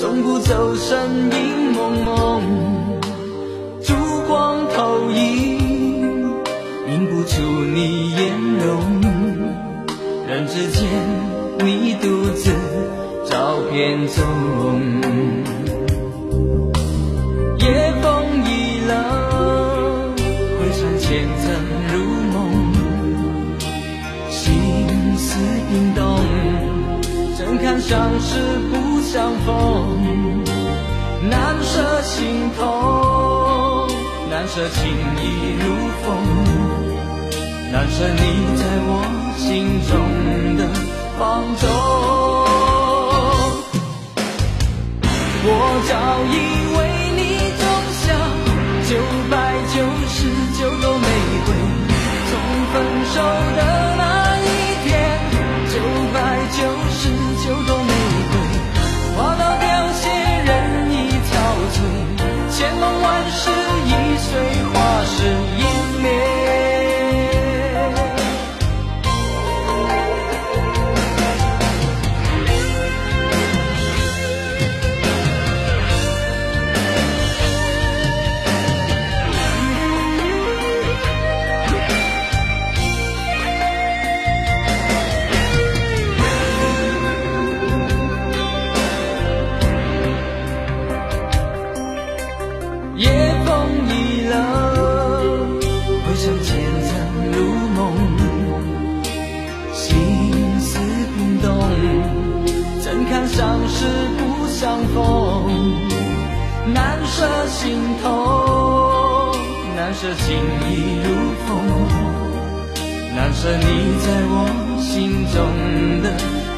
送不走身影蒙蒙，烛光投影，映不出你颜容。人只间，你独自照片中。夜风已冷，回想前尘。相识不相逢，难舍心痛，难舍情意如风，难舍你在我心中的放纵。我早已为你种下九百九十九朵玫瑰，从分手舍心头，难舍情意如风，难舍你在我心中的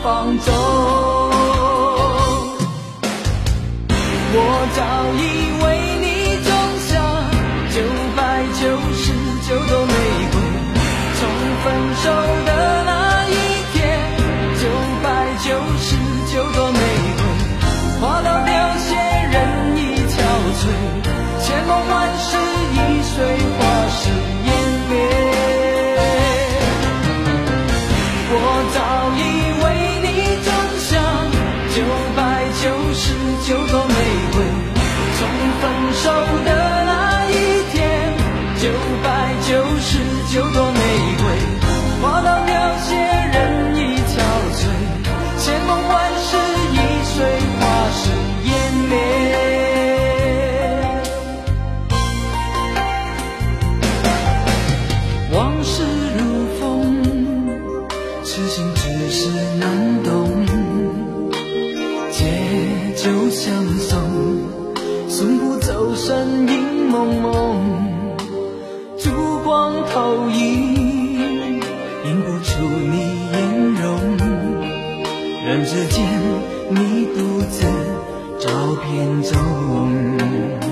放纵。shoulder. 投影，映不出你颜容，人世间，你独自照片中。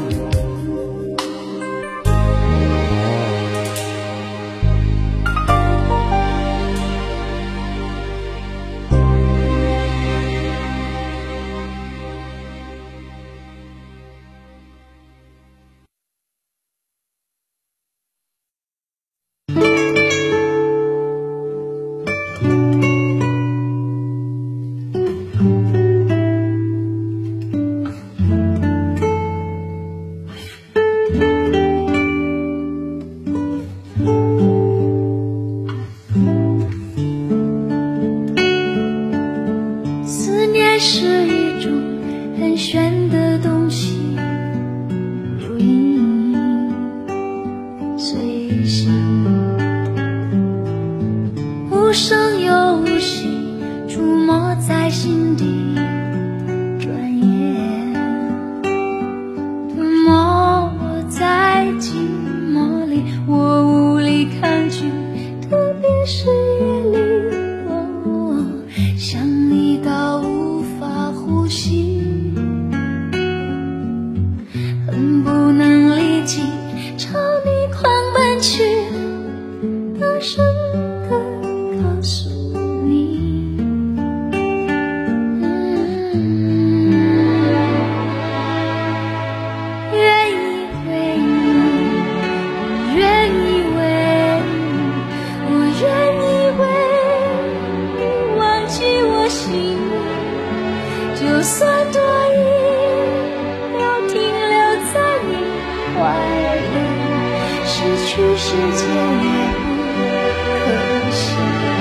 思念是一种很玄的东西。去世界也不可惜。